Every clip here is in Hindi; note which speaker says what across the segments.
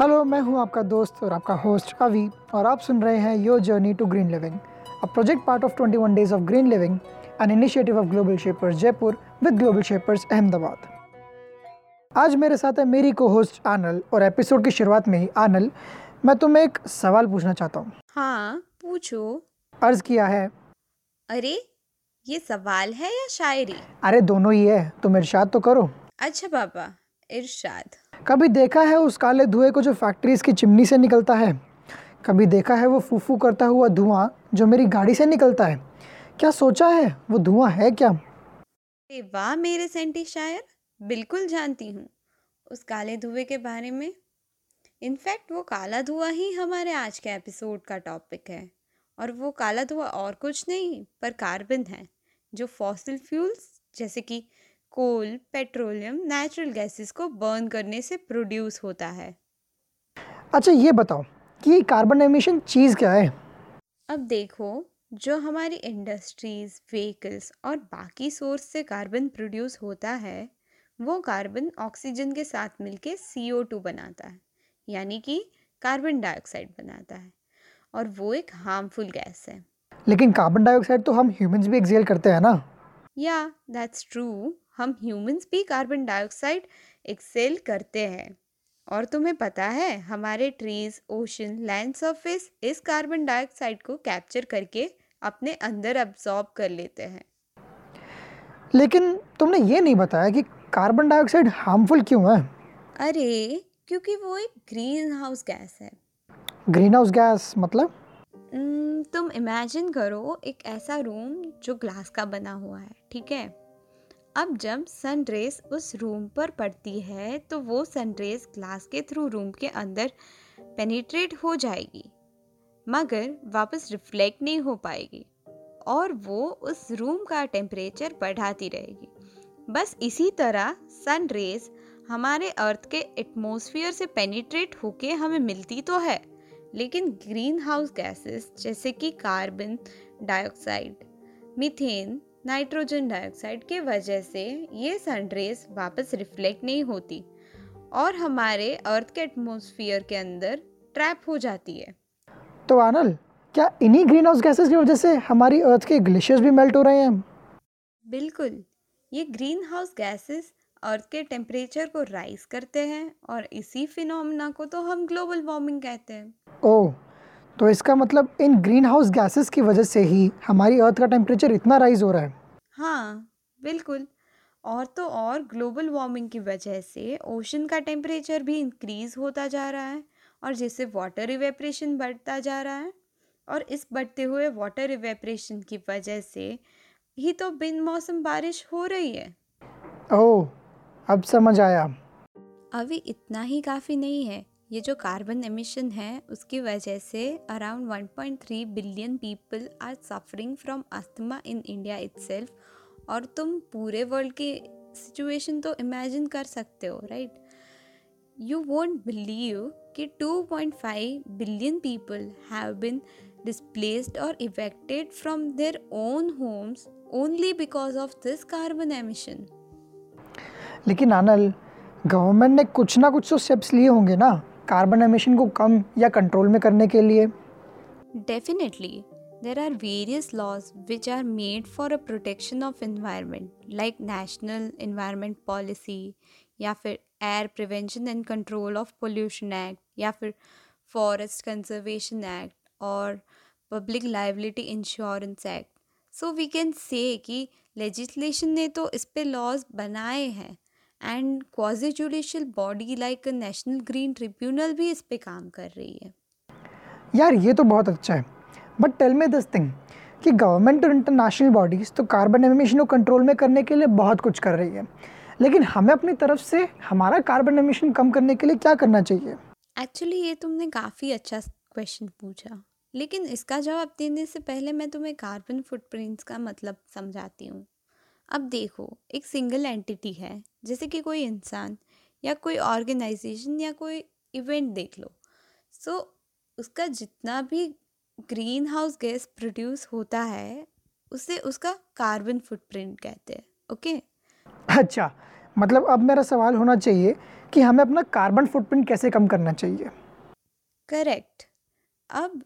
Speaker 1: हेलो मैं हूँ आपका दोस्त और आपका होस्ट अवी और आप सुन रहे हैं your journey to green living a project part of 21 days of green living an initiative of global shapers Jaipur with global shapers Ahmedabad आज मेरे साथ है मेरी को होस्ट आनल और एपिसोड की शुरुआत में ही आनल मैं तुम्हें एक सवाल पूछना चाहता हूँ।
Speaker 2: हाँ पूछो।
Speaker 1: अर्ज़ किया है।
Speaker 2: अरे ये सवाल है या शायरी?
Speaker 1: अरे दोनों ही है तुम इरशाद तो करो।
Speaker 2: अच्छा पापा इरशाद।
Speaker 1: कभी देखा है उस काले धुएँ को जो फैक्ट्रीज की चिमनी से निकलता है? कभी देखा है वो फूफू करता हुआ धुआँ जो मेरी गाड़ी से निकलता है? क्या सोचा है? वो धुआँ है क्या?
Speaker 2: अरे वाह मेरे सेंटी शायर बिल्कुल जानती हूँ। उस काले धुएँ के बारे में? इनफैक्ट वो काला धुआँ ही हमारे आज के एपिसोड का टॉपिक है। और वो काला धुआँ और कुछ नहीं पर कार्बन है जो फॉसिल फ्यूल्स जैसे कि कोल पेट्रोलियम नेचुरल गैसेस को बर्न करने से प्रोड्यूस होता है।
Speaker 1: अच्छा ये बताओ कि कार्बन एमिशन चीज़ क्या है?
Speaker 2: अब देखो जो हमारी इंडस्ट्रीज़ व्हीकल्स और बाकी सोर्स से कार्बन प्रोड्यूस होता है वो कार्बन ऑक्सीजन के साथ मिलके CO2 बनाता है यानी कि कार्बन डाइऑक्साइड बनाता है और वो एक हार्मफुल गैस है।
Speaker 1: लेकिन कार्बन डाइऑक्साइड तो हम ह्यूमंस भी एक्सेल करते हैं ना?
Speaker 2: या दैट्स ट्रू हम ह्यूमंस भी कार्बन डाइऑक्साइड एक्सेल करते हैं। और तुम्हें पता है हमारे ट्रीज ओशन लैंड सरफेस इस कार्बन डाइऑक्साइड को कैप्चर करके अपने अंदर अब्जॉर्ब कर लेते हैं।
Speaker 1: लेकिन तुमने ये नहीं बताया कि कार्बन डाइऑक्साइड हार्मफुल क्यों है?
Speaker 2: अरे क्योंकि वो एक ग्रीन हाउस गैस है।
Speaker 1: ग्रीन हाउस गैस मतलब?
Speaker 2: तुम इमेजिन करो एक ऐसा रूम जो ग्लास का बना हुआ है ठीक है? अब जब सन रेस उस रूम पर पड़ती है तो वो सन रेस ग्लास के थ्रू रूम के अंदर पेनिट्रेट हो जाएगी, मगर वापस रिफ्लेक्ट नहीं हो पाएगी और वो उस रूम का टेम्परेचर बढ़ाती रहेगी। बस इसी तरह सन रेज हमारे अर्थ के एटमॉस्फेयर से पेनिट्रेट होके हमें मिलती तो है, लेकिन ग्रीन हाउस गैसेस जैसे कि carbon dioxide methane nitrogen dioxide के वजह से ये सनरेज वापस रिफ्लेक्ट नहीं होती और हमारे अर्थ के एटमॉस्फेयर के अंदर ट्रैप हो जाती है।
Speaker 1: तो आनल क्या इन्हीं ग्रीन हाउस गैसेस की वजह से हमारी अर्थ के ग्लेशियर्स भी मेल्ट हो रहे हैं?
Speaker 2: बिल्कुल ये ग्रीन हाउस गैसेस अर्थ के टेम्परेचर को राइज करते हैं और इसी फिनोमेना को तो हम ग्लोबल वार्मिंग कहते हैं।
Speaker 1: ओह तो इसका मतलब इन ग्रीन हाउस गैसेस की वजह से ही हमारी अर्थ का टेम्परेचर इतना राइज हो रहा है।
Speaker 2: हाँ बिल्कुल। और तो और ग्लोबल वार्मिंग की वजह से ओशन का टेम्परेचर भी इंक्रीज होता जा रहा है और जिससे वाटर इवेपरेशन बढ़ता जा रहा है। और इस बढ़ते हुए वाटर इवेपरेशन की वजह से ही तो बिन मौसम बारिश हो रही है।
Speaker 1: ओह अब समझ आया।
Speaker 2: अभी इतना ही काफ़ी नहीं है। ये जो कार्बन एमिशन है, उसकी वजह से around 1.3 billion people are suffering from asthma in India itself और तुम पूरे वर्ल्ड की सिचुएशन तो इमेजिन कर सकते हो राइट यू वोंट बिलीव कि 2.5 billion people have been displaced or evicted from their own homes only because of this carbon emission.
Speaker 1: लेकिन आनल गवर्नमेंट ने कुछ ना कुछ तो स्टेप्स लिए होंगे ना। कार्बन एमिशन को कम या कंट्रोल में करने के लिए।
Speaker 2: Definitely there are various laws which are made for a protection of environment like national environment policy या फिर air prevention and control of pollution act या फिर फॉरेस्ट कंजर्वेशन एक्ट और public liability insurance act so we can say कि लेजिस्लेशन ने तो इस पर लॉज बनाए हैं। And quasi judicial body like national green tribunal भी इस पे काम कर रही है।
Speaker 1: यार ये तो बहुत अच्छा है। But tell me this thing कि गवर्नमेंट और इंटरनेशनल बॉडीज़ तो कार्बन एमिशन को कंट्रोल में करने के लिए बहुत कुछ कर रही है। लेकिन हमें अपनी तरफ़ से हमारा कार्बन एमिशन कम करने के लिए क्या करना चाहिए?
Speaker 2: एक्चुअली ये तुमने काफ़ी अच्छा क्वेश्चन पूछा। लेकिन इसका जवाब देने से पहले मैं तुम्हें कार्बन फुटप्रिंट्स का मतलब समझाती हूँ। अब देखो एक सिंगल एंटिटी है जैसे कि कोई इंसान या कोई ऑर्गेनाइजेशन या कोई इवेंट देख लो। सो so, उसका जितना भी ग्रीन हाउस गैस प्रोड्यूस होता है उसे उसका कार्बन फुटप्रिंट कहते हैं ओके
Speaker 1: अच्छा मतलब अब मेरा सवाल होना चाहिए कि हमें अपना कार्बन फुटप्रिंट कैसे कम करना चाहिए?
Speaker 2: करेक्ट अब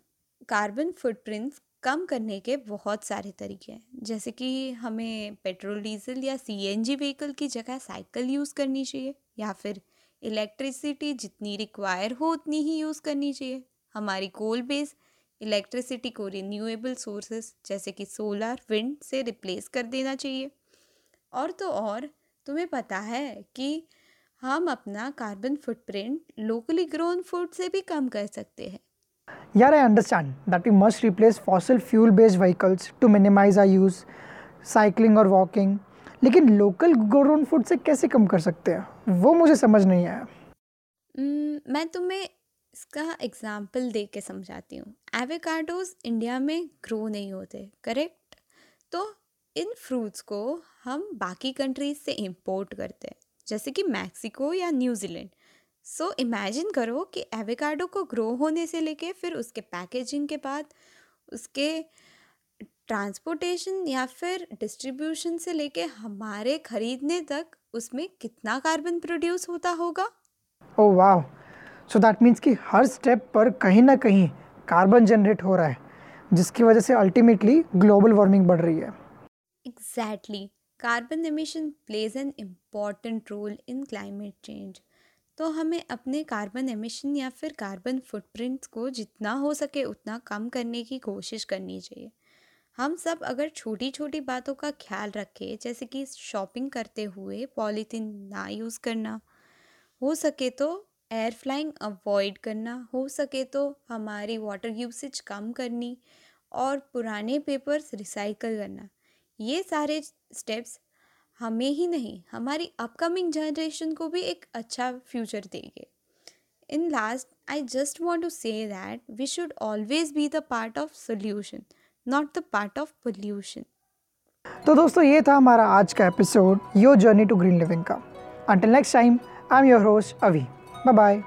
Speaker 2: कार्बन फुटप्रिंट्स कम करने के बहुत सारे तरीके हैं। जैसे कि हमें पेट्रोल, डीजल या सीएनजी व्हीकल की जगह साइकिल यूज़ करनी चाहिए या फिर इलेक्ट्रिसिटी जितनी रिक्वायर हो उतनी ही यूज़ करनी चाहिए। हमारी कोल बेस इलेक्ट्रिसिटी को रिन्यूएबल सोर्सेस जैसे कि सोलर विंड से रिप्लेस कर देना चाहिए। और तो और, तुम्हें पता है कि हम अपना carbon footprint locally grown food से भी कम कर सकते हैं।
Speaker 1: Yeah, I understand that we must replace fossil fuel based vehicles to minimize our use, cycling और walking. लेकिन लोकल ग्रोन फ़ूड से कैसे कम कर सकते हैं? वो मुझे समझ नहीं आया।
Speaker 2: Hmm, मैं तुम्हें इसका एग्ज़ाम्पल दे के समझाती हूँ। एवेकाडोज इंडिया में ग्रो नहीं होते करेक्ट तो इन फ्रूट्स को हम बाकी कंट्रीज़ से इंपोर्ट करते हैं जैसे कि मैक्सिको या न्यूजीलैंड सो so, इमेजिन करो कि एवेकाडो को ग्रो होने से लेके फिर उसके पैकेजिंग के बाद उसके ट्रांसपोर्टेशन या फिर डिस्ट्रीब्यूशन से लेके हमारे खरीदने तक उसमें कितना कार्बन प्रोड्यूस होता होगा?
Speaker 1: ओह वाह सो दैट मीन्स कि हर स्टेप पर कहीं ना कहीं कार्बन जनरेट हो रहा है जिसकी वजह से अल्टीमेटली ग्लोबल वार्मिंग बढ़ रही है।
Speaker 2: Exactly carbon emission plays an important role in climate change तो हमें अपने कार्बन एमिशन या फिर कार्बन फुटप्रिंट्स को जितना हो सके उतना कम करने की कोशिश करनी चाहिए। हम सब अगर छोटी छोटी बातों का ख्याल रखें, जैसे कि शॉपिंग करते हुए पॉलीथीन ना यूज़ करना, हो सके तो एयर फ्लाइंग अवॉइड करना, हो सके तो हमारी वाटर यूसेज कम करनी और पुराने पेपर्स रिसाइकल करना। ये सारे स्टेप्स हमें ही नहीं, हमारी अपकमिंग जनरेशन को भी एक अच्छा फ्यूचर देंगे। In last I just want to say that we should always be the part of solution not the part of pollution
Speaker 1: तो दोस्तों, ये था हमारा आज का episode your journey to green living का। Until next time I am your host Abhi bye bye